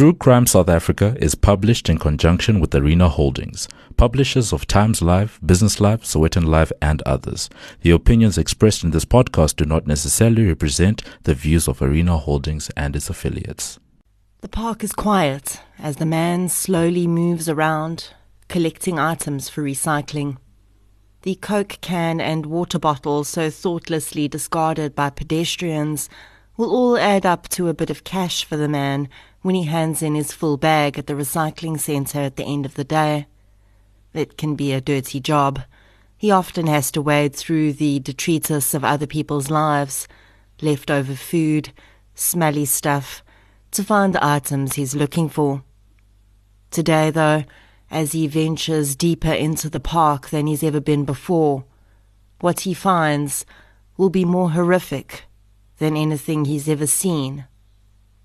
True Crime South Africa is published in conjunction with Arena Holdings, publishers of Times Live, Business Live, Sowetan Live, and others. The opinions expressed in this podcast do not necessarily represent the views of Arena Holdings and its affiliates. The park is quiet as the man slowly moves around, collecting items for recycling. The Coke can and water bottle so thoughtlessly discarded by pedestrians will all add up to a bit of cash for the man when he hands in his full bag at the recycling centre at the end of the day. It can be a dirty job. He often has to wade through the detritus of other people's lives, leftover food, smelly stuff, to find the items he's looking for. Today, though, as he ventures deeper into the park than he's ever been before, what he finds will be more horrific than anything he's ever seen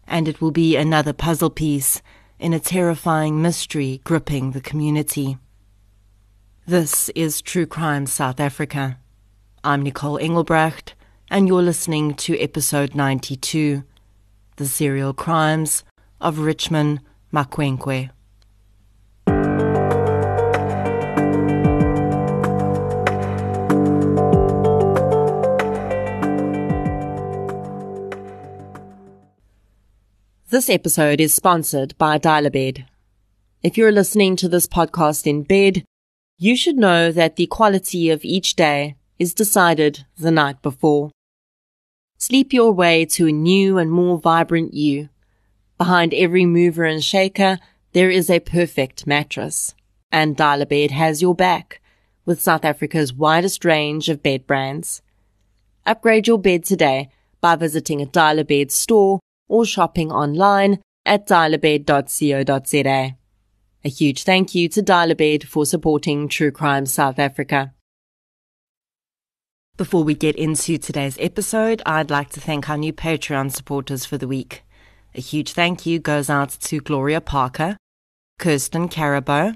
and it will be another puzzle piece in a terrifying mystery gripping the community. This is True Crime South Africa. I'm Nicole Engelbrecht, and you're listening to episode 92 The Serial Crimes of Richmond Makwenkwe. This episode is sponsored by Dial-A-Bed. If you're listening to this podcast in bed, you should know that the quality of each day is decided the night before. Sleep your way to a new and more vibrant you. Behind every mover and shaker, there is a perfect mattress. And Dial-A-Bed has your back with South Africa's widest range of bed brands. Upgrade your bed today by visiting a Dial-A-Bed store or shopping online at dialabed.co.za. A huge thank you to Dial-A-Bed for supporting True Crime South Africa. Before we get into today's episode, I'd like to thank our new Patreon supporters for the week. A huge thank you goes out to Gloria Parker, Kirsten Carabo,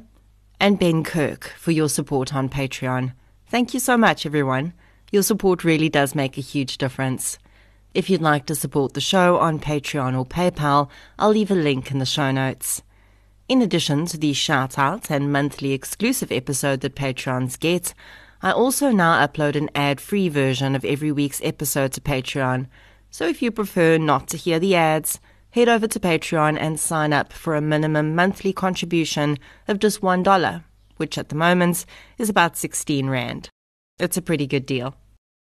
and Ben Kirk for your support on Patreon. Thank you so much, everyone. Your support really does make a huge difference. If you'd like to support the show on Patreon or PayPal, I'll leave a link in the show notes. In addition to the shout out and monthly exclusive episode that Patreons get, I also now upload an ad free version of every week's episode to Patreon. So if you prefer not to hear the ads, head over to Patreon and sign up for a minimum monthly contribution of just $1, which at the moment is about 16 Rand. It's a pretty good deal.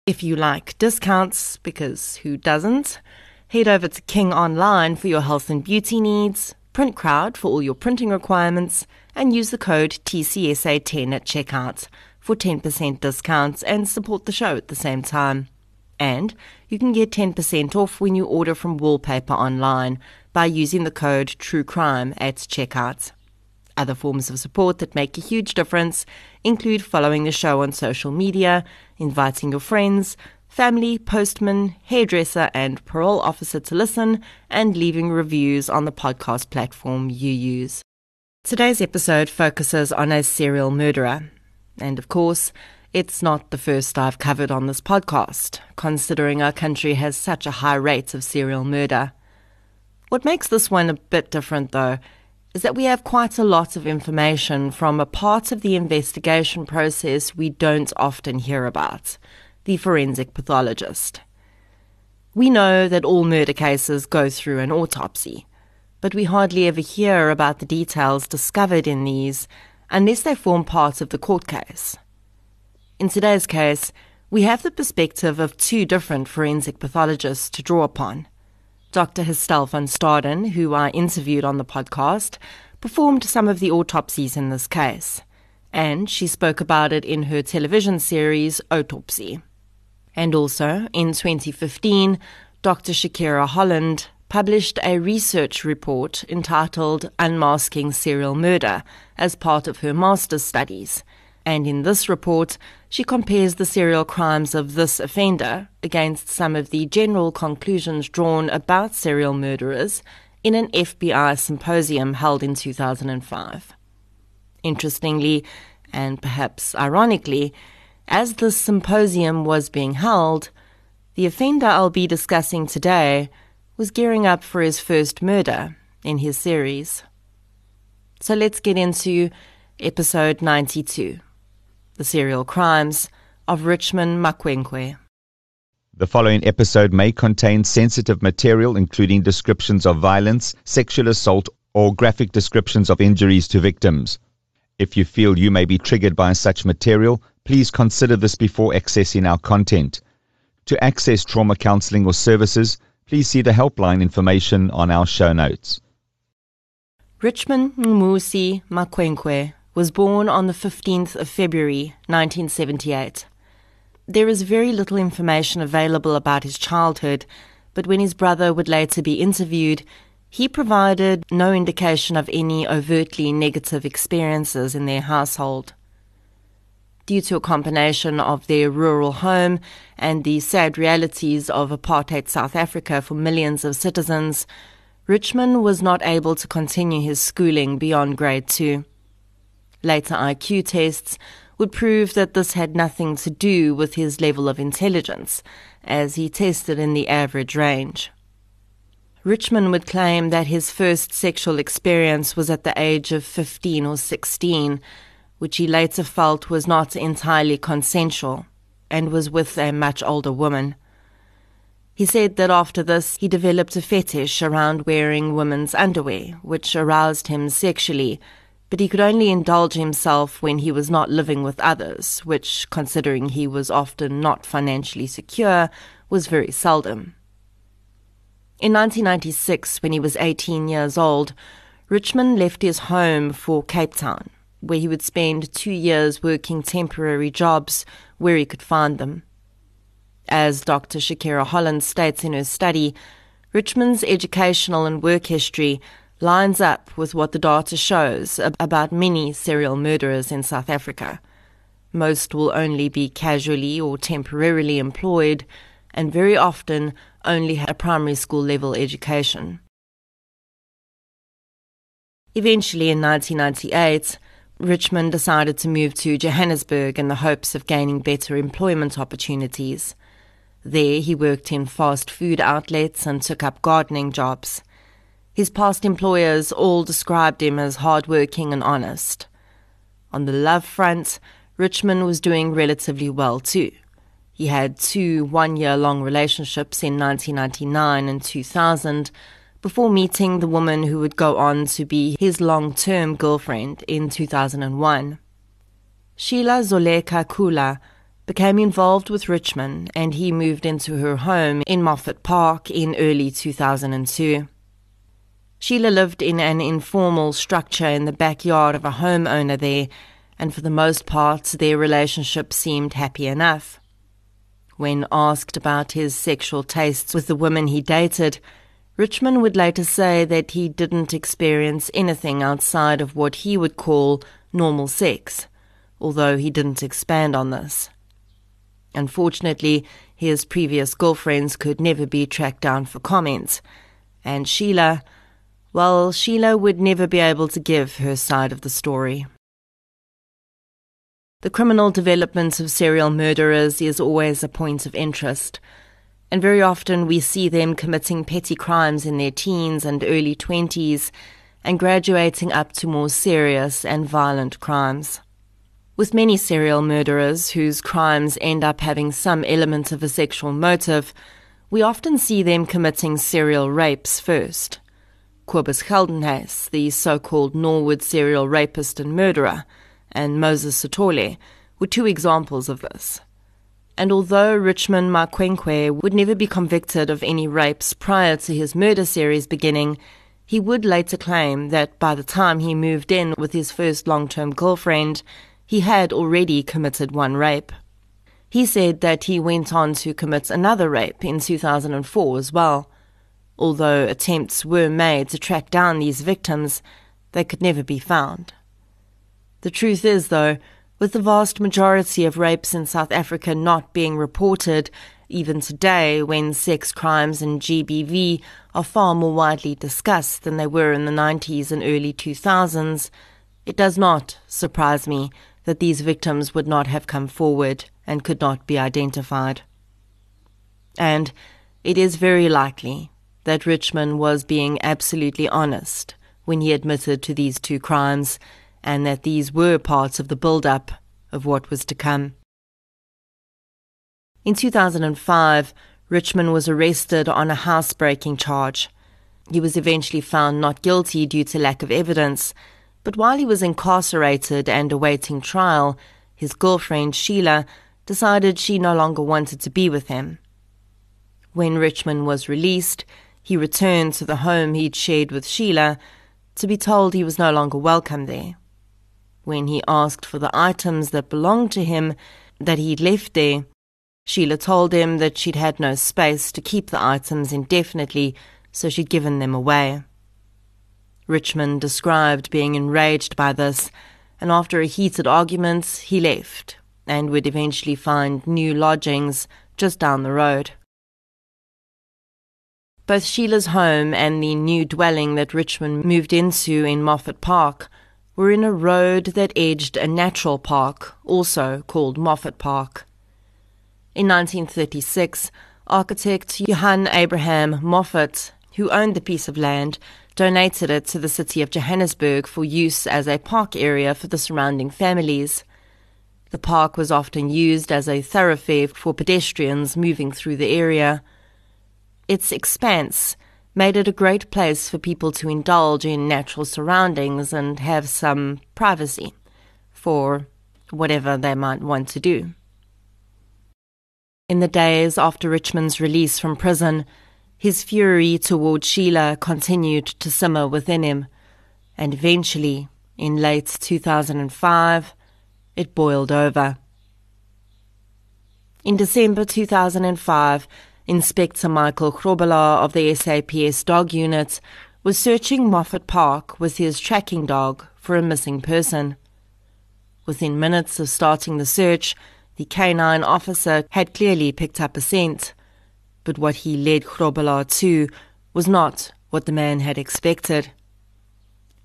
If you like discounts, because who doesn't, head over to King Online for your health and beauty needs, PrintCrowd for all your printing requirements, and use the code TCSA10 at checkout for 10% discounts and support the show at the same time. And you can get 10% off when you order from Wallpaper Online by using the code TRUECRIME at checkout. Other forms of support that make a huge difference include following the show on social media, inviting your friends, family, postman, hairdresser, and parole officer to listen, and leaving reviews on the podcast platform you use. Today's episode focuses on a serial murderer. And of course, it's not the first I've covered on this podcast, considering our country has such a high rate of serial murder. What makes this one a bit different, though, is that we have quite a lot of information from a part of the investigation process we don't often hear about the forensic pathologist. We know that all murder cases go through an autopsy, but we hardly ever hear about the details discovered in these unless they form part of the court case. In today's case, we have the perspective of two different forensic pathologists to draw upon. Dr. Estelle van Staden, who I interviewed on the podcast, performed some of the autopsies in this case, and she spoke about it in her television series Autopsy. And also, in 2015, Dr. Shakira Holland published a research report entitled Unmasking Serial Murder as part of her master's studies – and in this report, she compares the serial crimes of this offender against some of the general conclusions drawn about serial murderers in an FBI symposium held in 2005. Interestingly, and perhaps ironically, as this symposium was being held, the offender I'll be discussing today was gearing up for his first murder in his series. So let's get into episode 92 The Serial Crimes of Richmond Makwenkwe. The following episode may contain sensitive material, including descriptions of violence, sexual assault, or graphic descriptions of injuries to victims. If you feel you may be triggered by such material, please consider this before accessing our content. To access trauma counseling or services, please see the helpline information on our show notes. Richmond Musi Makwenkwe was born on the 15th of February 1978. There is very little information available about his childhood, but when his brother would later be interviewed, he provided no indication of any overtly negative experiences in their household. Due to a combination of their rural home and the sad realities of apartheid South Africa for millions of citizens, Richmond was not able to continue his schooling beyond grade 2. Later IQ tests would prove that this had nothing to do with his level of intelligence, as he tested in the average range. Richmond would claim that his first sexual experience was at the age of 15 or 16, which he later felt was not entirely consensual and was with a much older woman. He said that after this, he developed a fetish around wearing women's underwear, which aroused him sexually, but he could only indulge himself when he was not living with others, which, considering he was often not financially secure, was very seldom. In 1996, when he was 18 years old, Richmond left his home for Cape Town, where he would spend two years working temporary jobs where he could find them. As Dr. Shakira Holland states in her study, Richmond's educational and work history lines up with what the data shows about many serial murderers in South Africa. Most will only be casually or temporarily employed, and very often only had a primary school level education. Eventually, in 1998, Richmond decided to move to Johannesburg in the hopes of gaining better employment opportunities. There, he worked in fast food outlets and took up gardening jobs. His past employers all described him as hardworking and honest. On the love front, Richmond was doing relatively well too. He had two one year long relationships in 1999 and 2000 before meeting the woman who would go on to be his long term girlfriend in 2001. Sheila Zoleka Kula became involved with Richmond and he moved into her home in Moffat Park in early 2002. Sheila lived in an informal structure in the backyard of a homeowner there, and for the most part, their relationship seemed happy enough. When asked about his sexual tastes with the women he dated, Richmond would later say that he didn't experience anything outside of what he would call normal sex, although he didn't expand on this. Unfortunately, his previous girlfriends could never be tracked down for comments, and Sheila, well, Sheila would never be able to give her side of the story. The criminal development of serial murderers is always a point of interest, and very often we see them committing petty crimes in their teens and early twenties and graduating up to more serious and violent crimes. With many serial murderers whose crimes end up having some element of a sexual motive, we often see them committing serial rapes first. Cobus Geldenhuys, the so-called Norwood serial rapist and murderer, and Moses Sithole were two examples of this. And although Richmond Makwenkwe would never be convicted of any rapes prior to his murder series beginning, he would later claim that by the time he moved in with his first long term girlfriend, he had already committed one rape. He said that he went on to commit another rape in 2004 as well. Although attempts were made to track down these victims, they could never be found. The truth is, though, with the vast majority of rapes in South Africa not being reported, even today, when sex crimes and GBV are far more widely discussed than they were in the 90s and early 2000s, it does not surprise me that these victims would not have come forward and could not be identified. And it is very likely that Richmond was being absolutely honest when he admitted to these two crimes and that these were parts of the build-up of what was to come. In 2005, Richmond was arrested on a housebreaking charge. He was eventually found not guilty due to lack of evidence, but while he was incarcerated and awaiting trial, his girlfriend Sheila decided she no longer wanted to be with him. When Richmond was released, he returned to the home he'd shared with Sheila to be told he was no longer welcome there. When he asked for the items that belonged to him that he'd left there, Sheila told him that she'd had no space to keep the items indefinitely, so she'd given them away. Richmond described being enraged by this, and after a heated argument, he left and would eventually find new lodgings just down the road. Both Sheila's home and the new dwelling that Richmond moved into in Moffat Park were in a road that edged a natural park, also called Moffat Park. In 1936, architect Johann Abraham Moffat, who owned the piece of land, donated it to the city of Johannesburg for use as a park area for the surrounding families. The park was often used as a thoroughfare for pedestrians moving through the area. Its expanse made it a great place for people to indulge in natural surroundings and have some privacy for whatever they might want to do. In the days after Richmond's release from prison, his fury toward Sheila continued to simmer within him, and eventually, in late 2005, it boiled over. In December 2005, Inspector Michael Grobelaar of the SAPS dog unit was searching Moffat Park with his tracking dog for a missing person. Within minutes of starting the search, the canine officer had clearly picked up a scent, but what he led Grobelaar to was not what the man had expected.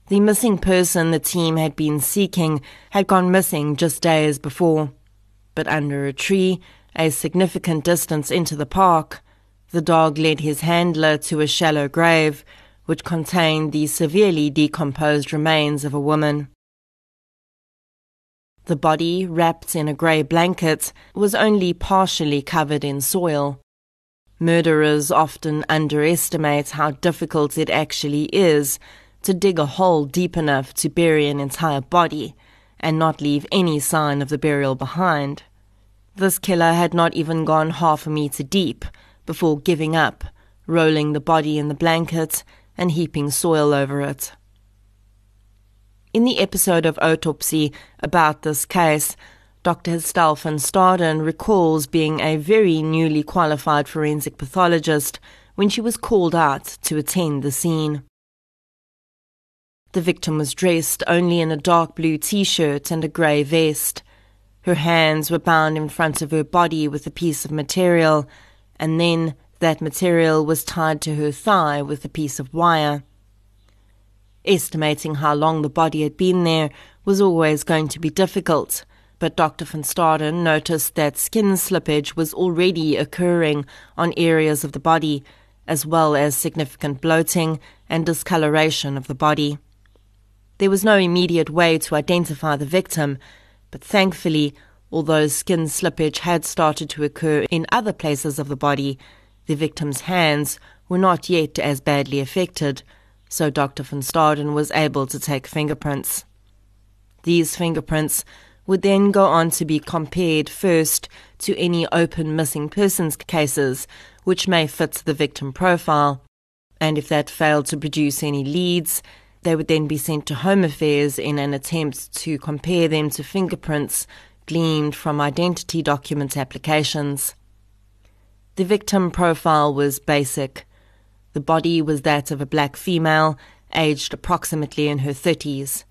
The missing person the team had been seeking had gone missing just days before, but under a tree a significant distance into the park, the dog led his handler to a shallow grave which contained the severely decomposed remains of a woman. The body, wrapped in a grey blanket, was only partially covered in soil. Murderers often underestimate how difficult it actually is to dig a hole deep enough to bury an entire body and not leave any sign of the burial behind. This killer had not even gone half a meter deep before giving up, rolling the body in the blanket and heaping soil over it. In the episode of Autopsy about this case, Dr. Estelle van Staden recalls being a very newly qualified forensic pathologist when she was called out to attend the scene. The victim was dressed only in a dark blue t shirt and a grey vest. Her hands were bound in front of her body with a piece of material, and then that material was tied to her thigh with a piece of wire. Estimating how long the body had been there was always going to be difficult, but Dr. van Staden noticed that skin slippage was already occurring on areas of the body, as well as significant bloating and discoloration of the body. There was no immediate way to identify the victim, but thankfully, although skin slippage had started to occur in other places of the body, the victim's hands were not yet as badly affected, so Dr. van Staden was able to take fingerprints. These fingerprints would then go on to be compared first to any open missing persons cases which may fit the victim profile, and if that failed to produce any leads, they would then be sent to Home Affairs in an attempt to compare them to fingerprints gleaned from identity document applications. The victim profile was basic. The body was that of a black female, aged approximately in her 30s.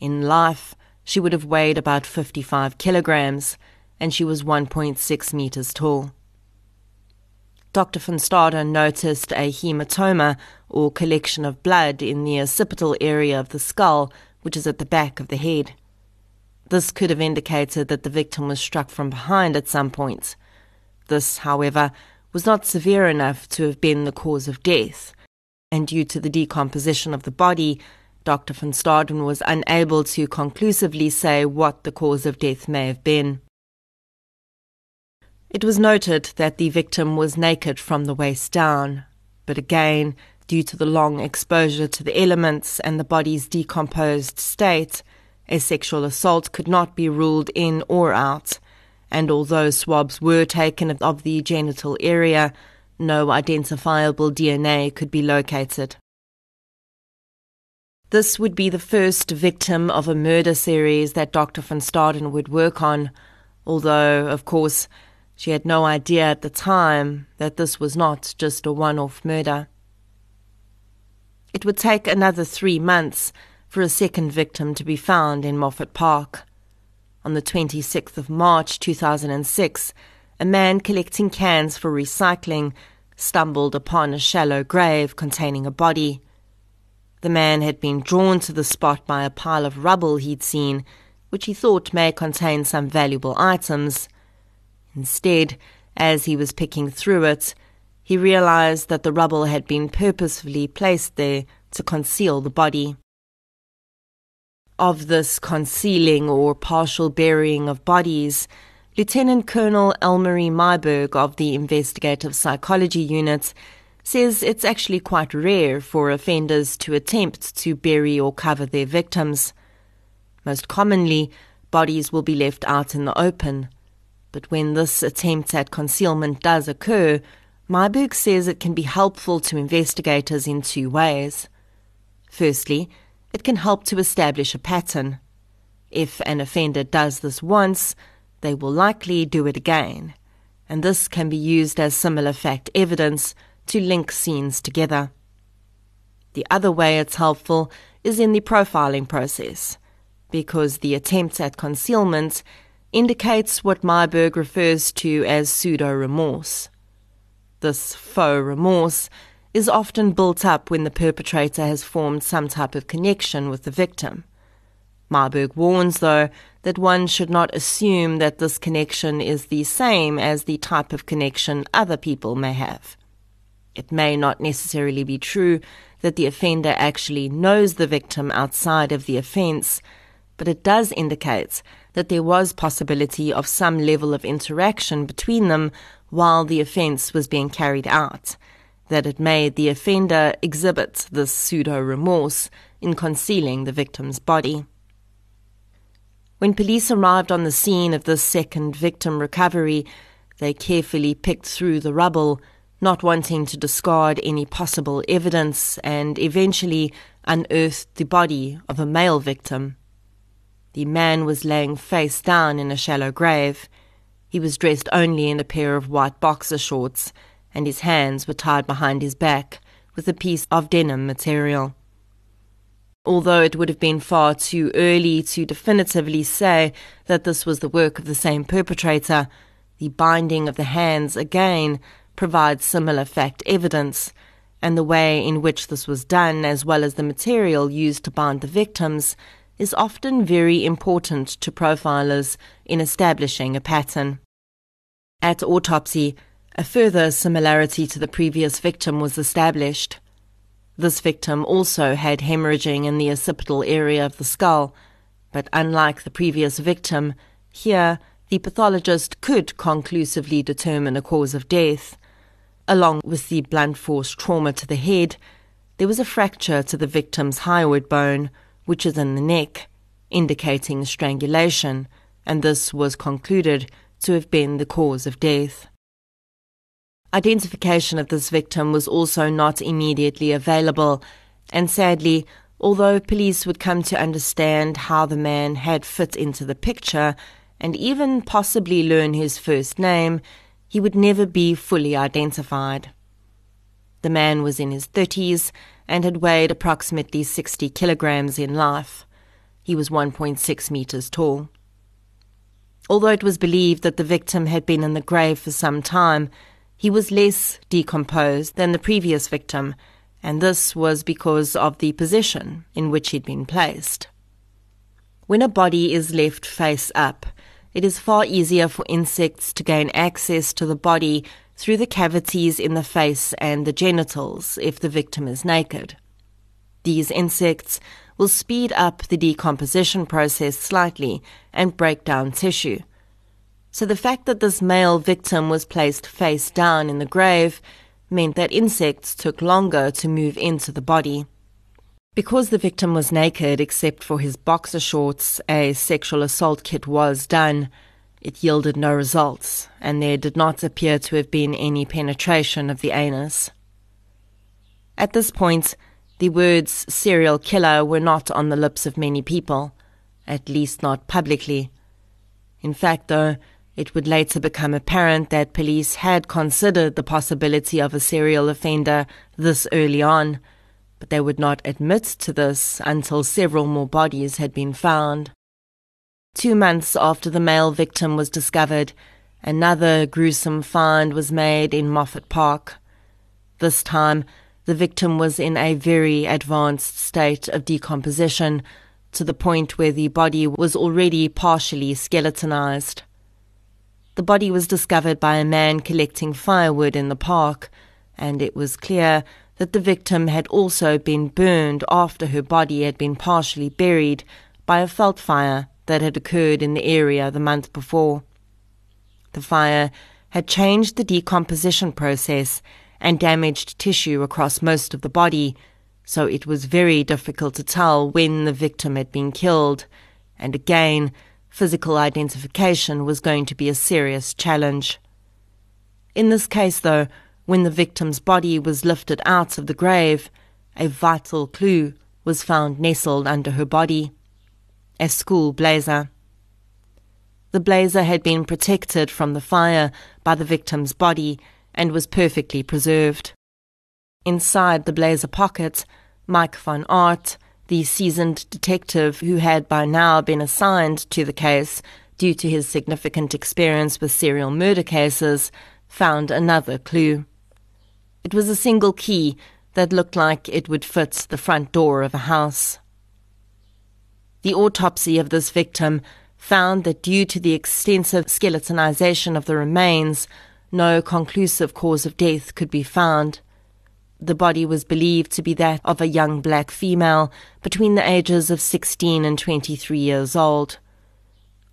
In life, she would have weighed about 55 kilograms, and she was 1.6 meters tall. Dr. van Staden noticed a hematoma, or collection of blood, in the occipital area of the skull, which is at the back of the head. This could have indicated that the victim was struck from behind at some point. This, however, was not severe enough to have been the cause of death, and due to the decomposition of the body, Dr. van Staden was unable to conclusively say what the cause of death may have been. It was noted that the victim was naked from the waist down, but again, due to the long exposure to the elements and the body's decomposed state, a sexual assault could not be ruled in or out, and although swabs were taken of the genital area, no identifiable DNA could be located. This would be the first victim of a murder series that Dr. van Staden would work on, although, of course, she had no idea at the time that this was not just a one off murder. It would take another three months for a second victim to be found in Moffat Park. On the 26th of March 2006, a man collecting cans for recycling stumbled upon a shallow grave containing a body. The man had been drawn to the spot by a pile of rubble he'd seen, which he thought may contain some valuable items. Instead, as he was picking through it, he realized that the rubble had been purposefully placed there to conceal the body. Of this concealing or partial burying of bodies, Lieutenant Colonel Elmarie Myburgh of the Investigative Psychology Unit says it's actually quite rare for offenders to attempt to bury or cover their victims. Most commonly, bodies will be left out in the open but when this attempt at concealment does occur, Myburgh says it can be helpful to investigators in two ways. Firstly, it can help to establish a pattern. If an offender does this once, they will likely do it again, and this can be used as similar fact evidence to link scenes together. The other way it's helpful is in the profiling process, because the attempt at concealment indicates what Myburgh refers to as pseudo remorse. This faux remorse is often built up when the perpetrator has formed some type of connection with the victim. Myburgh warns, though, that one should not assume that this connection is the same as the type of connection other people may have. It may not necessarily be true that the offender actually knows the victim outside of the offence, but it does indicate that there was possibility of some level of interaction between them while the offence was being carried out, that it made the offender exhibit this pseudo remorse in concealing the victim's body. When police arrived on the scene of this second victim recovery, they carefully picked through the rubble, not wanting to discard any possible evidence, and eventually unearthed the body of a male victim. The man was laying face down in a shallow grave. He was dressed only in a pair of white boxer shorts, and his hands were tied behind his back with a piece of denim material. Although it would have been far too early to definitively say that this was the work of the same perpetrator, the binding of the hands again provides similar fact evidence, and the way in which this was done, as well as the material used to bind the victims, is often very important to profilers in establishing a pattern. At autopsy, a further similarity to the previous victim was established. This victim also had hemorrhaging in the occipital area of the skull, but unlike the previous victim, here the pathologist could conclusively determine a cause of death. Along with the blunt force trauma to the head, there was a fracture to the victim's hyoid bone, which is in the neck, indicating strangulation, and this was concluded to have been the cause of death. Identification of this victim was also not immediately available, and sadly, although police would come to understand how the man had fit into the picture and even possibly learn his first name, he would never be fully identified. The man was in his 30s and had weighed approximately 60 kilograms in life. He was 1.6 meters tall. Although it was believed that the victim had been in the grave for some time, he was less decomposed than the previous victim, and this was because of the position in which he'd been placed. When a body is left face up, it is far easier for insects to gain access to the body through the cavities in the face and the genitals if the victim is naked. These insects will speed up the decomposition process slightly and break down tissue. So the fact that this male victim was placed face down in the grave meant that insects took longer to move into the body. Because the victim was naked except for his boxer shorts, a sexual assault kit was done. It yielded no results, and there did not appear to have been any penetration of the anus. At this point, the words serial killer were not on the lips of many people, at least not publicly. In fact, though, it would later become apparent that police had considered the possibility of a serial offender this early on, but they would not admit to this until several more bodies had been found. Two months after the male victim was discovered, another gruesome find was made in Moffat Park. This time, the victim was in a very advanced state of decomposition, to the point where the body was already partially skeletonized. The body was discovered by a man collecting firewood in the park, and it was clear that the victim had also been burned after her body had been partially buried by a veld fire that had occurred in the area the month before. The fire had changed the decomposition process and damaged tissue across most of the body, so it was very difficult to tell when the victim had been killed, and again, physical identification was going to be a serious challenge. In this case, though, when the victim's body was lifted out of the grave, a vital clue was found nestled under her body a school blazer. The blazer had been protected from the fire by the victim's body and was perfectly preserved. Inside the blazer pocket, Mike van Aert the seasoned detective who had by now been assigned to the case due to his significant experience with serial murder cases, found another clue. It was a single key that looked like it would fit the front door of a house. The autopsy of this victim found that due to the extensive skeletonization of the remains, no conclusive cause of death could be found. The body was believed to be that of a young black female between the ages of 16 and 23 years old.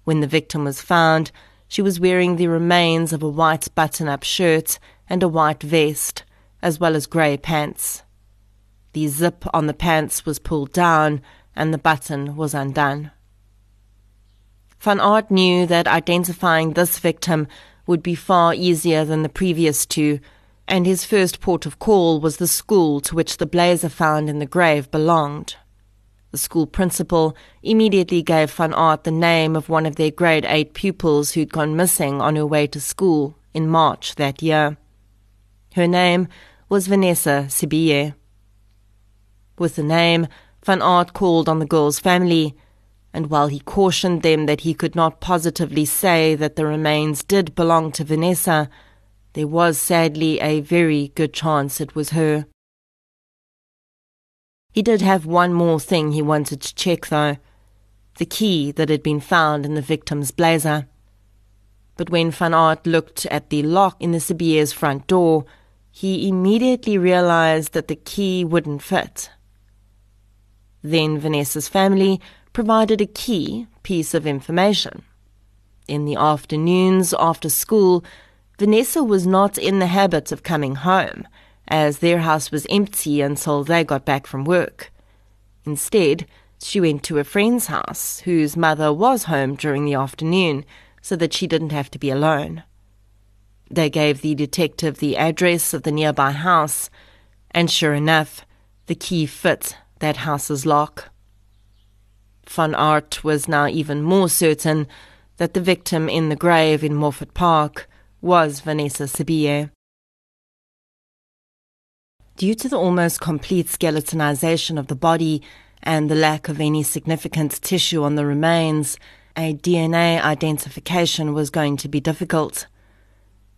When the victim was found, she was wearing the remains of a white button up shirt and a white vest, as well as grey pants. The zip on the pants was pulled down and the button was undone. Van Aert knew that identifying this victim would be far easier than the previous two and his first port of call was the school to which the blazer found in the grave belonged. The school principal immediately gave Van Aert the name of one of their grade 8 pupils who'd gone missing on her way to school in March that year. Her name was Vanessa Sibiye. With the name, Van Aert called on the girl's family, and while he cautioned them that he could not positively say that the remains did belong to Vanessa, there was sadly a very good chance it was her. He did have one more thing he wanted to check, though the key that had been found in the victim's blazer. But when Van Aert looked at the lock in the Sibiye's front door, he immediately realized that the key wouldn't fit. Then Vanessa's family provided a key piece of information. In the afternoons after school, Vanessa was not in the habit of coming home, as their house was empty until they got back from work. Instead, she went to a friend's house, whose mother was home during the afternoon, so that she didn't have to be alone. They gave the detective the address of the nearby house, and sure enough, the key fit that house's lock. Van Aert was now even more certain that the victim in the grave in Moffat Park was Vanessa Sibiye. Due to the almost complete skeletonization of the body and the lack of any significant tissue on the remains, a DNA identification was going to be difficult.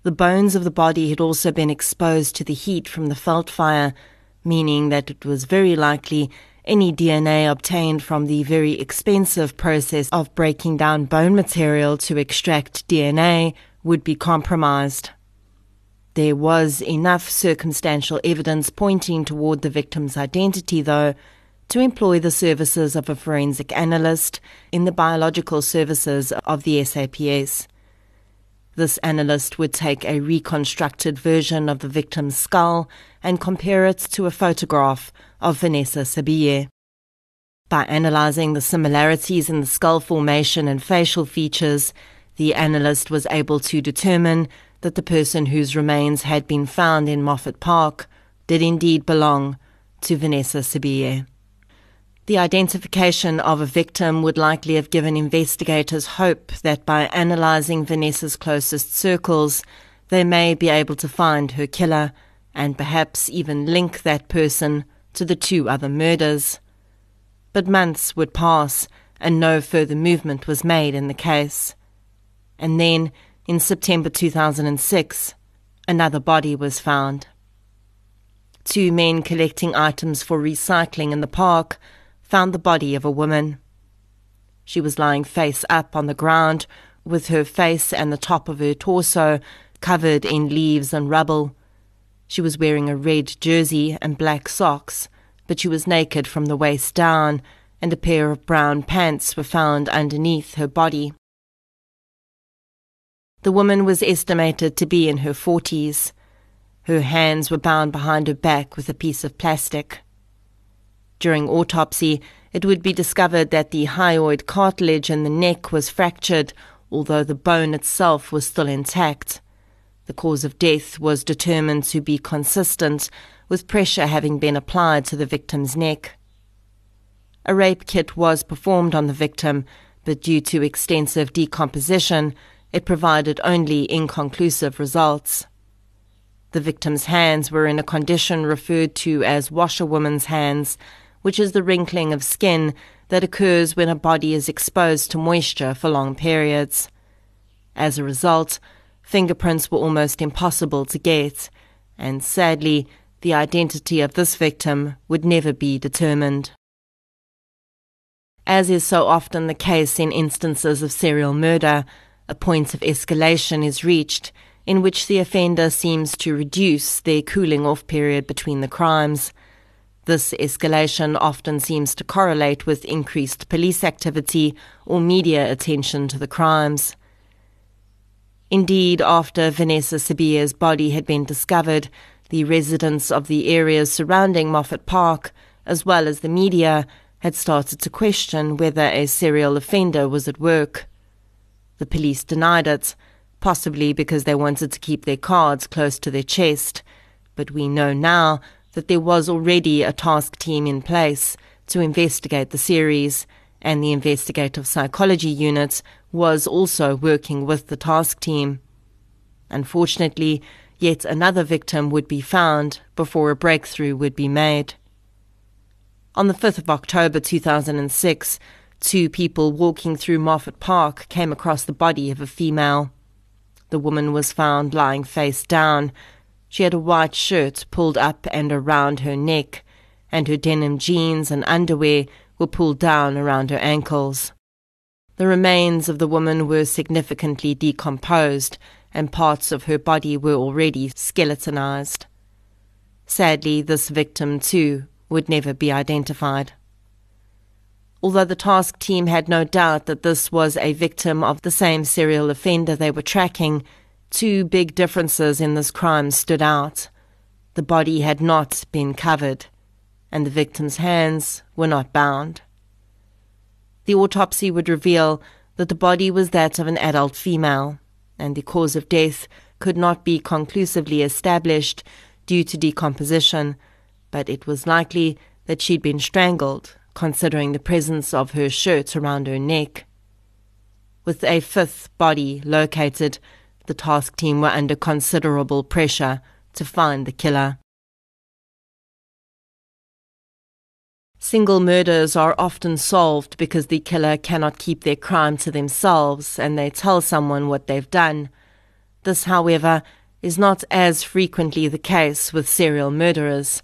The bones of the body had also been exposed to the heat from the veld fire, meaning that it was very likely any DNA obtained from the very expensive process of breaking down bone material to extract DNA would be compromised. There was enough circumstantial evidence pointing toward the victim's identity, though, to employ the services of a forensic analyst in the biological services of the SAPS. This analyst would take a reconstructed version of the victim's skull and compare it to a photograph of Vanessa Sibiye. By analyzing the similarities in the skull formation and facial features, the analyst was able to determine that the person whose remains had been found in Moffat Park did indeed belong to Vanessa Sibiye. The identification of a victim would likely have given investigators hope that by analyzing Vanessa's closest circles, they may be able to find her killer and perhaps even link that person to the two other murders. But months would pass and no further movement was made in the case. And then, in September 2006, another body was found. Two men collecting items for recycling in the park found the body of a woman. She was lying face up on the ground, with her face and the top of her torso covered in leaves and rubble. She was wearing a red jersey and black socks, but she was naked from the waist down, and a pair of brown pants were found underneath her body. The woman was estimated to be in her forties. Her hands were bound behind her back with a piece of plastic. During autopsy, it would be discovered that the hyoid cartilage in the neck was fractured, although the bone itself was still intact. The cause of death was determined to be consistent, with pressure having been applied to the victim's neck. A rape kit was performed on the victim, but due to extensive decomposition, it provided only inconclusive results. The victim's hands were in a condition referred to as washerwoman's hands, which is the wrinkling of skin that occurs when a body is exposed to moisture for long periods. As a result, fingerprints were almost impossible to get, and sadly, the identity of this victim would never be determined. As is so often the case in instances of serial murder, a point of escalation is reached in which the offender seems to reduce their cooling off period between the crimes. This escalation often seems to correlate with increased police activity or media attention to the crimes. Indeed, after Vanessa Sibiye's body had been discovered, the residents of the areas surrounding Moffat Park, as well as the media, had started to question whether a serial offender was at work. The police denied it, possibly because they wanted to keep their cards close to their chest, but we know now that there was already a task team in place to investigate the series, and the investigative psychology unit was also working with the task team. Unfortunately, yet another victim would be found before a breakthrough would be made. On the 5th of October 2006, two people walking through Moffat Park came across the body of a female. The woman was found lying face down, she had a white shirt pulled up and around her neck, and her denim jeans and underwear were pulled down around her ankles. The remains of the woman were significantly decomposed, and parts of her body were already skeletonized. Sadly, this victim, too, would never be identified. Although the task team had no doubt that this was a victim of the same serial offender they were tracking, Two big differences in this crime stood out. The body had not been covered, and the victim's hands were not bound. The autopsy would reveal that the body was that of an adult female, and the cause of death could not be conclusively established due to decomposition, but it was likely that she'd been strangled, considering the presence of her shirt around her neck. With a fifth body located, the task team were under considerable pressure to find the killer. Single murders are often solved because the killer cannot keep their crime to themselves and they tell someone what they've done. This, however, is not as frequently the case with serial murderers.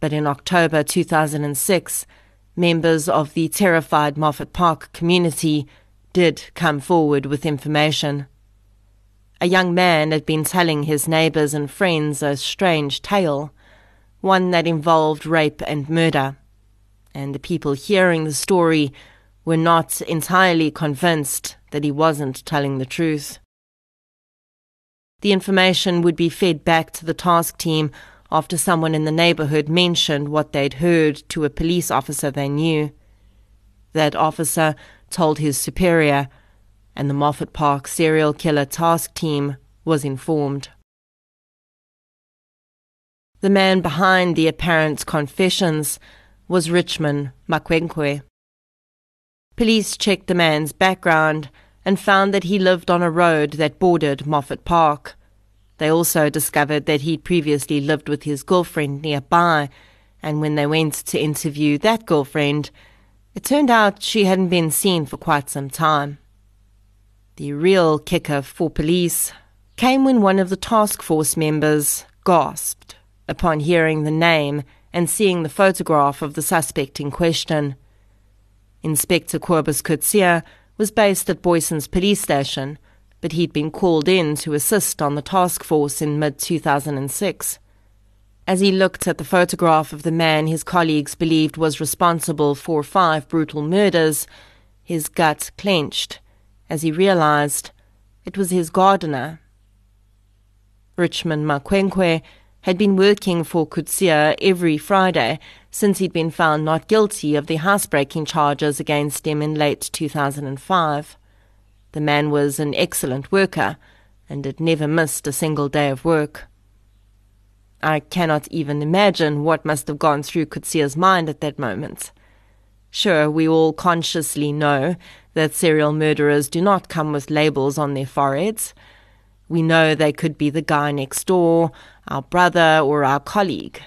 But in October 2006, members of the terrified Moffat Park community did come forward with information. A young man had been telling his neighbors and friends a strange tale, one that involved rape and murder. And the people hearing the story were not entirely convinced that he wasn't telling the truth. The information would be fed back to the task team after someone in the neighborhood mentioned what they'd heard to a police officer they knew. That officer told his superior, and the Moffat Park serial killer task team was informed. The man behind the apparent confessions was Richmond Makwenkwe. Police checked the man's background and found that he lived on a road that bordered Moffat Park. They also discovered that he'd previously lived with his girlfriend nearby, and when they went to interview that girlfriend, it turned out she hadn't been seen for quite some time. The real kicker for police came when one of the task force members gasped upon hearing the name and seeing the photograph of the suspect in question. Inspector Cobus Coetzee was based at Booysens police station, but he'd been called in to assist on the task force in mid 2006. As he looked at the photograph of the man his colleagues believed was responsible for five brutal murders, his gut clenched as he realized it was his gardener. Richmond Makwenkwe had been working for Coetzee every Friday since he'd been found not guilty of the housebreaking charges against him in late 2005. The man was an excellent worker and had never missed a single day of work. I cannot even imagine what must have gone through Coetzee's mind at that moment. Sure, we all consciously know that serial murderers do not come with labels on their foreheads. We know they could be the guy next door, our brother, or our colleague.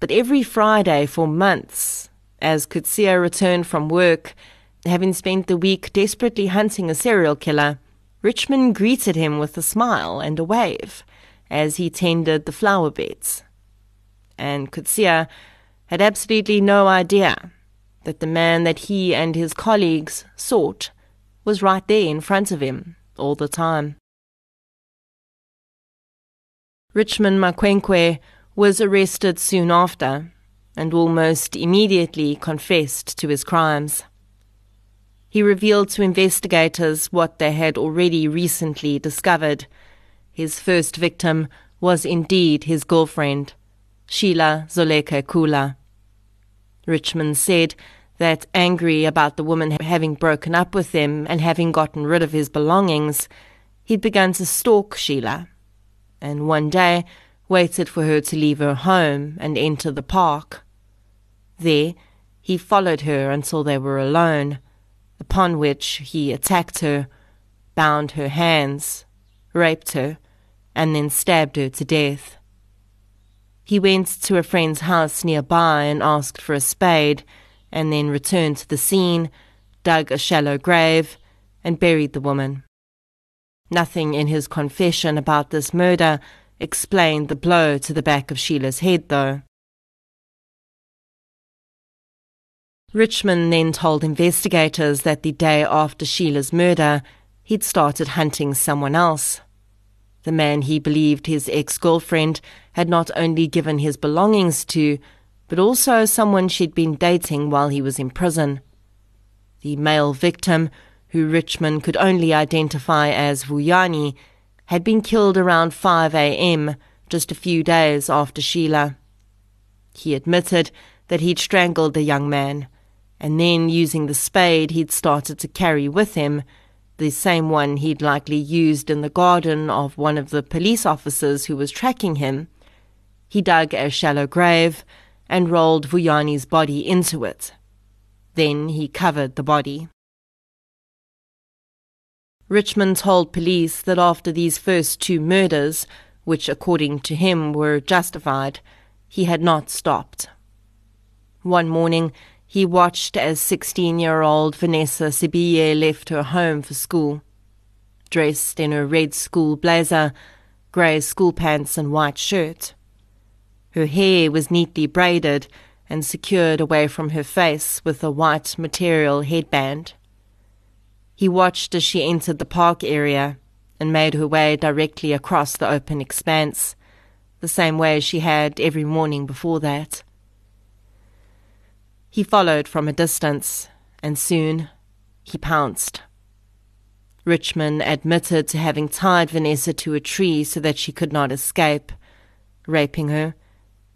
But every Friday for months, as Coetzee returned from work, having spent the week desperately hunting a serial killer, Richmond greeted him with a smile and a wave as he tended the flower beds. And Coetzee had absolutely no idea that the man that he and his colleagues sought was right there in front of him all the time. Richmond Makwenkwe was arrested soon after and almost immediately confessed to his crimes. He revealed to investigators what they had already recently discovered. His first victim was indeed his girlfriend, Sheila Zoleka Kula. Richmond said that angry about the woman having broken up with him and having gotten rid of his belongings, he'd begun to stalk Sheila, and one day waited for her to leave her home and enter the park. There, he followed her until they were alone, upon which he attacked her, bound her hands, raped her, and then stabbed her to death. He went to a friend's house nearby and asked for a spade, and then returned to the scene, dug a shallow grave, and buried the woman. Nothing in his confession about this murder explained the blow to the back of Sheila's head, though. Richmond then told investigators that the day after Sheila's murder, he'd started hunting someone else. The man he believed his ex girlfriend had not only given his belongings to, but also someone she'd been dating while he was in prison. The male victim, who Richmond could only identify as Vuyani, had been killed around 5 a.m., just a few days after Sheila. He admitted that he'd strangled the young man, and then, using the spade he'd started to carry with him, the same one he'd likely used in the garden of one of the police officers who was tracking him, he dug a shallow grave and rolled Vuyani's body into it. Then he covered the body. Richmond told police that after these first two murders, which according to him were justified, he had not stopped. One morning, he watched as 16 year old Vanessa Sibiye left her home for school. Dressed in her red school blazer, grey school pants, and white shirt. Her hair was neatly braided and secured away from her face with a white material headband. He watched as she entered the park area and made her way directly across the open expanse, the same way she had every morning before that. He followed from a distance, and soon he pounced. Richmond admitted to having tied Vanessa to a tree so that she could not escape, raping her,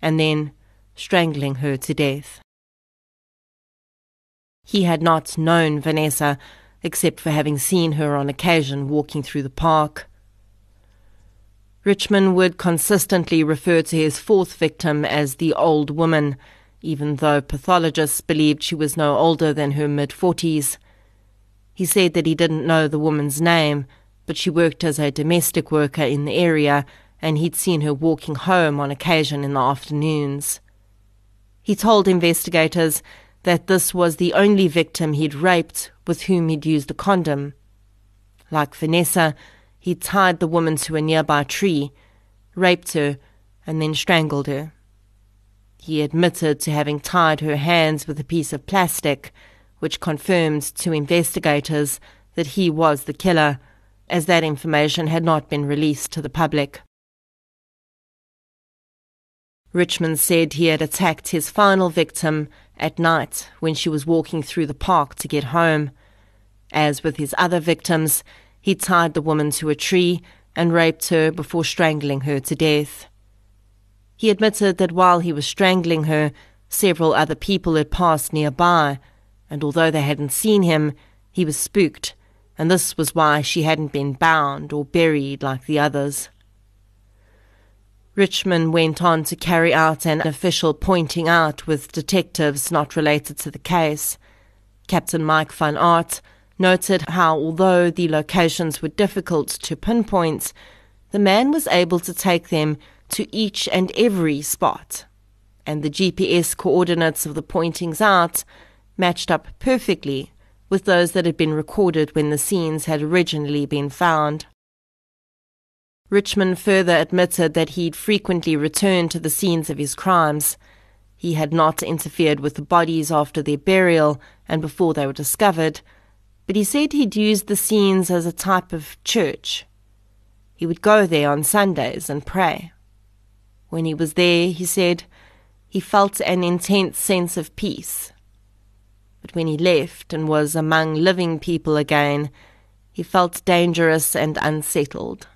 and then strangling her to death. He had not known Vanessa except for having seen her on occasion walking through the park. Richmond would consistently refer to his fourth victim as the old woman, even though pathologists believed she was no older than her mid forties. He said that he didn't know the woman's name, but she worked as a domestic worker in the area and he'd seen her walking home on occasion in the afternoons. He told investigators that this was the only victim he'd raped with whom he'd used a condom. Like Vanessa, he tied the woman to a nearby tree, raped her, and then strangled her. He admitted to having tied her hands with a piece of plastic which confirmed to investigators that he was the killer, as that information had not been released to the public. Richmond said he had attacked his final victim at night when she was walking through the park to get home. As with his other victims, he tied the woman to a tree and raped her before strangling her to death. He admitted that while he was strangling her, several other people had passed nearby and although they hadn't seen him, he was spooked, and this was why she hadn't been bound or buried like the others. Richmond went on to carry out an official pointing out with detectives not related to the case. Captain Mike van Aert noted how, although the locations were difficult to pinpoint, the man was able to take them to each and every spot, and the GPS coordinates of the pointings out matched up perfectly with those that had been recorded when the scenes had originally been found. Richmond further admitted that he'd frequently returned to the scenes of his crimes. He had not interfered with the bodies after their burial and before they were discovered, but he said he'd used the scenes as a type of church. He would go there on Sundays and pray. When he was there, he said, he felt an intense sense of peace but when he left and was among living people again, he felt dangerous and unsettled.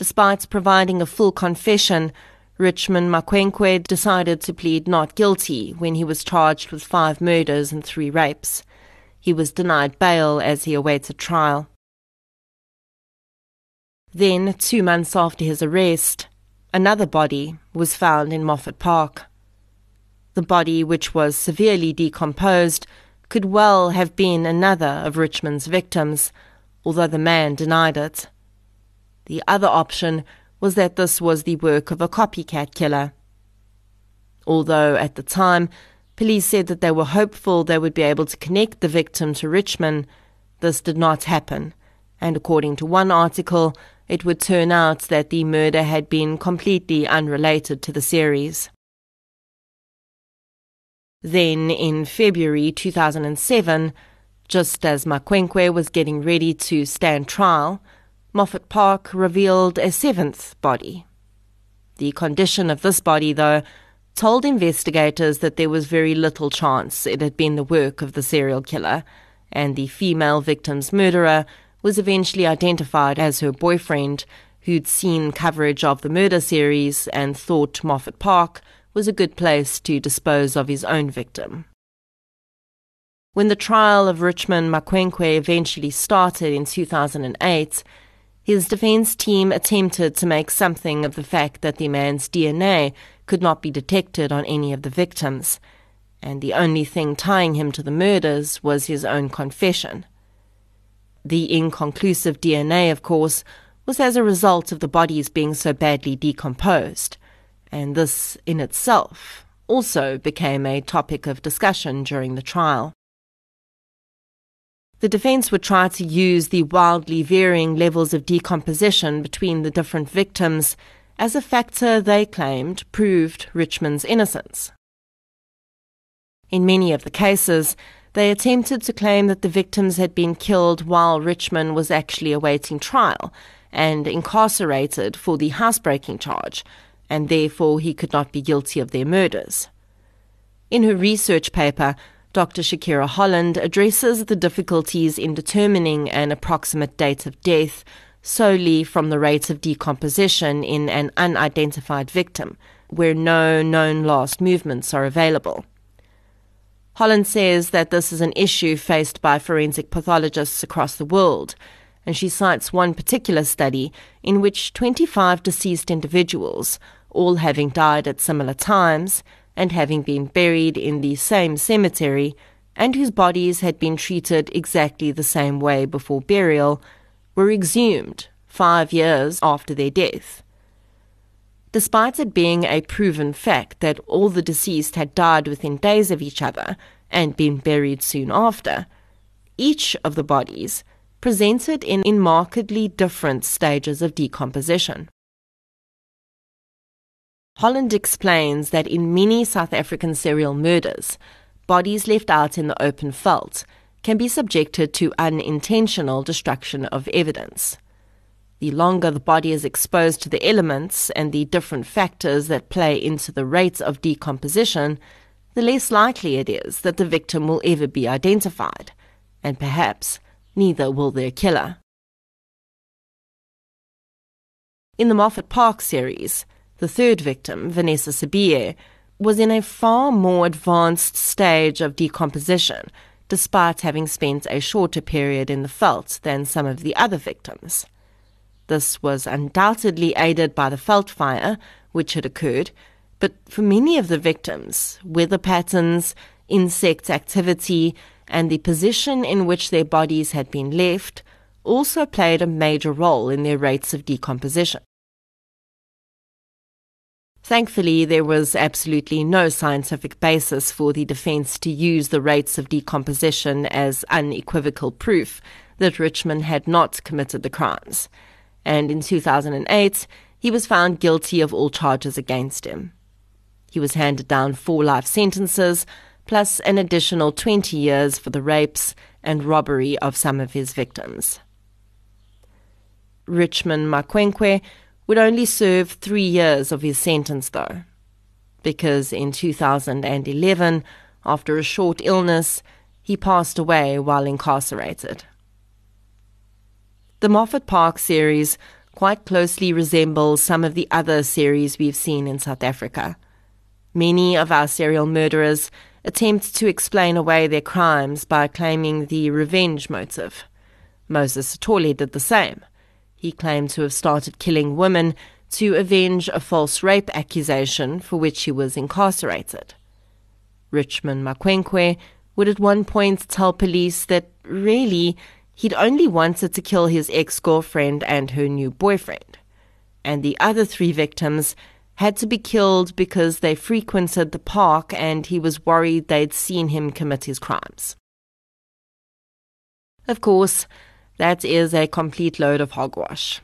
Despite providing a full confession, Richmond Makwenkwe decided to plead not guilty when he was charged with five murders and three rapes. He was denied bail as he awaits a trial. Then, two months after his arrest, another body was found in Moffat Park. The body, which was severely decomposed, could well have been another of Richmond's victims, although the man denied it. The other option was that this was the work of a copycat killer. Although at the time, police said that they were hopeful they would be able to connect the victim to Richmond, this did not happen, and according to one article, it would turn out that the murder had been completely unrelated to the series. Then, in February 2007, just as Makwenkwe was getting ready to stand trial, Moffat Park revealed a seventh body. The condition of this body, though, told investigators that there was very little chance it had been the work of the serial killer, and the female victim's murderer was eventually identified as her boyfriend, who'd seen coverage of the murder series and thought Moffat Park was a good place to dispose of his own victim. When the trial of Richmond Makwenkwe eventually started in 2008, his defense team attempted to make something of the fact that the man's DNA could not be detected on any of the victims, and the only thing tying him to the murders was his own confession. The inconclusive DNA, of course, was as a result of the bodies being so badly decomposed and this in itself also became a topic of discussion during the trial. The defense would try to use the wildly varying levels of decomposition between the different victims as a factor they claimed proved Richmond's innocence. In many of the cases, they attempted to claim that the victims had been killed while Richmond was actually awaiting trial and incarcerated for the housebreaking charge, and therefore he could not be guilty of their murders. In her research paper, Dr. Shakira Holland addresses the difficulties in determining an approximate date of death solely from the rate of decomposition in an unidentified victim, where no known last movements are available. Holland says that this is an issue faced by forensic pathologists across the world, and she cites one particular study in which 25 deceased individuals, all having died at similar times, and having been buried in the same cemetery, and whose bodies had been treated exactly the same way before burial, were exhumed five years after their death. Despite it being a proven fact that all the deceased had died within days of each other and been buried soon after, each of the bodies presented in, in markedly different stages of decomposition. Holland explains that in many South African serial murders, bodies left out in the open veld can be subjected to unintentional destruction of evidence. The longer the body is exposed to the elements and the different factors that play into the rates of decomposition, the less likely it is that the victim will ever be identified, and perhaps neither will their killer. In the Moffat Park series, the third victim, Vanessa Sibiye, was in a far more advanced stage of decomposition, despite having spent a shorter period in the veld than some of the other victims. This was undoubtedly aided by the veld fire, which had occurred, but for many of the victims, weather patterns, insect activity, and the position in which their bodies had been left also played a major role in their rates of decomposition. Thankfully, there was absolutely no scientific basis for the defense to use the rates of decomposition as unequivocal proof that Richmond had not committed the crimes. And in 2008, he was found guilty of all charges against him. He was handed down four life sentences, plus an additional 20 years for the rapes and robbery of some of his victims. Richmond Makwenkwe would only serve three years of his sentence, though, because in 2011, after a short illness, he passed away while incarcerated. The Moffat Park series quite closely resembles some of the other series we've seen in South Africa. Many of our serial murderers attempt to explain away their crimes by claiming the revenge motive. Moses Sithole did the same. He claimed to have started killing women to avenge a false rape accusation for which he was incarcerated. Richmond Makwenkwe would at one point tell police that really he'd only wanted to kill his ex girlfriend and her new boyfriend, and the other three victims had to be killed because they frequented the park and he was worried they'd seen him commit his crimes. Of course, that is a complete load of hogwash.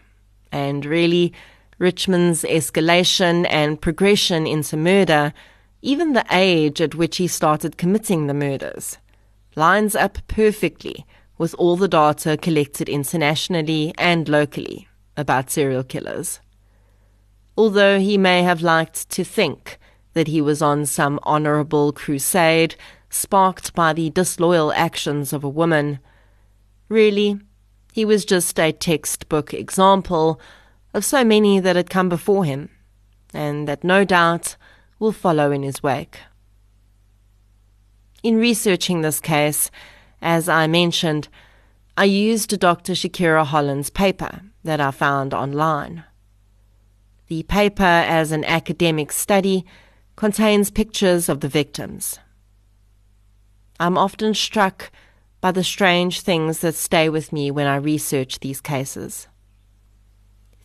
And really, Richmond's escalation and progression into murder, even the age at which he started committing the murders, lines up perfectly with all the data collected internationally and locally about serial killers. Although he may have liked to think that he was on some honorable crusade sparked by the disloyal actions of a woman, really, he was just a textbook example of so many that had come before him, and that no doubt will follow in his wake. In researching this case, as I mentioned, I used Dr. Shakira Holland's paper that I found online. The paper, as an academic study, contains pictures of the victims. I'm often struck by the strange things that stay with me when I research these cases.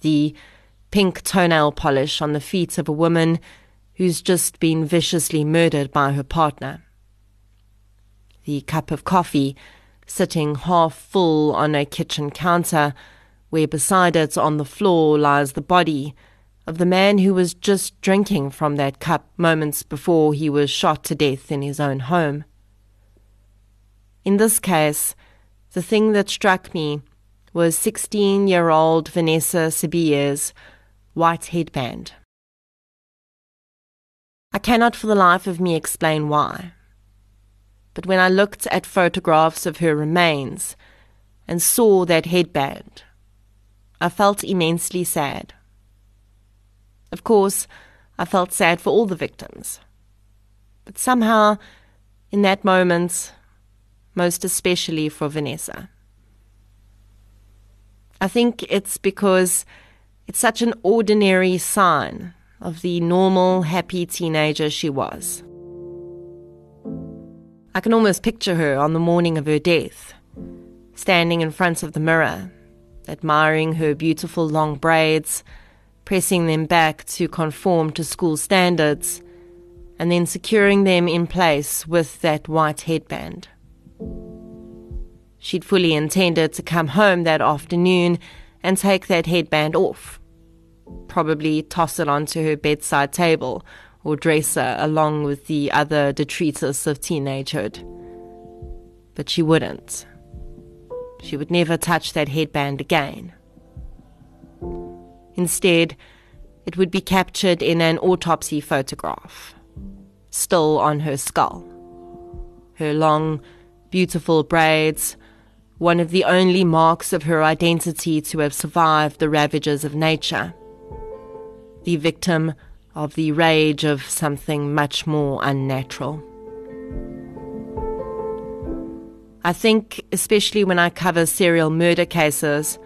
The pink toenail polish on the feet of a woman who's just been viciously murdered by her partner. The cup of coffee sitting half full on a kitchen counter, where beside it on the floor lies the body of the man who was just drinking from that cup moments before he was shot to death in his own home In this case, the thing that struck me was 16 year old Vanessa Sibiye's white headband. I cannot for the life of me explain why. But when I looked at photographs of her remains and saw that headband, I felt immensely sad. Of course, I felt sad for all the victims. But somehow, in that moment, most especially for Vanessa. I think it's because it's such an ordinary sign of the normal, happy teenager she was. I can almost picture her on the morning of her death, standing in front of the mirror, admiring her beautiful long braids, pressing them back to conform to school standards, and then securing them in place with that white headband. She'd fully intended to come home that afternoon and take that headband off. Probably toss it onto her bedside table or dresser along with the other detritus of teenagehood. But she wouldn't. She would never touch that headband again. Instead, it would be captured in an autopsy photograph, still on her skull. Her long, beautiful braids, one of the only marks of her identity to have survived the ravages of nature. The victim of the rage of something much more unnatural. I think, especially when I cover serial murder cases,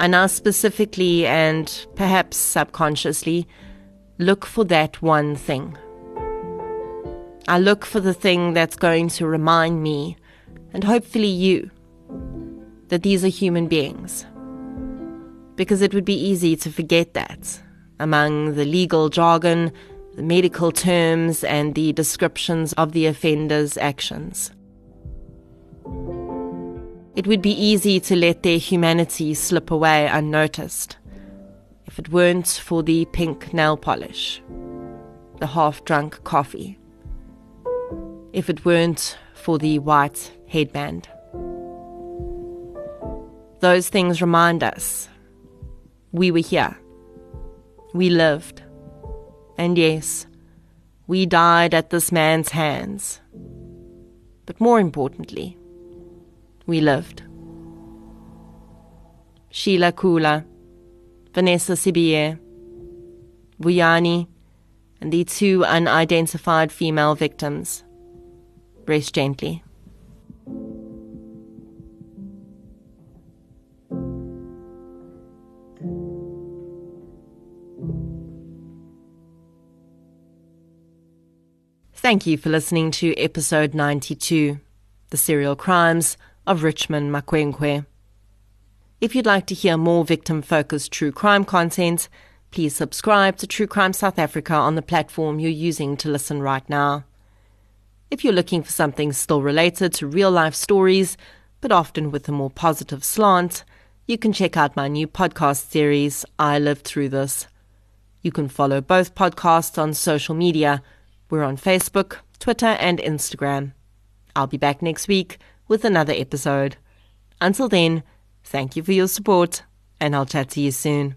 I now specifically and perhaps subconsciously look for that one thing. I look for the thing that's going to remind me, and hopefully you, that these are human beings. Because it would be easy to forget that among the legal jargon, the medical terms, and the descriptions of the offender's actions. It would be easy to let their humanity slip away unnoticed if it weren't for the pink nail polish, the half drunk coffee, if it weren't for the white headband. Those things remind us we were here we lived. And yes, we died at this man's hands. But more importantly, we lived. Sheila Kula, Vanessa Sibiye, Vuyani, and the two unidentified female victims. Rest gently. Thank you for listening to episode 92 The Serial Crimes of Richmond Makwenkwe. If you'd like to hear more victim focused true crime content, please subscribe to True Crime South Africa on the platform you're using to listen right now. If you're looking for something still related to real life stories, but often with a more positive slant, you can check out my new podcast series, I Lived Through This. You can follow both podcasts on social media we're on Facebook, Twitter, and Instagram. I'll be back next week with another episode. Until then, thank you for your support, and I'll chat to you soon.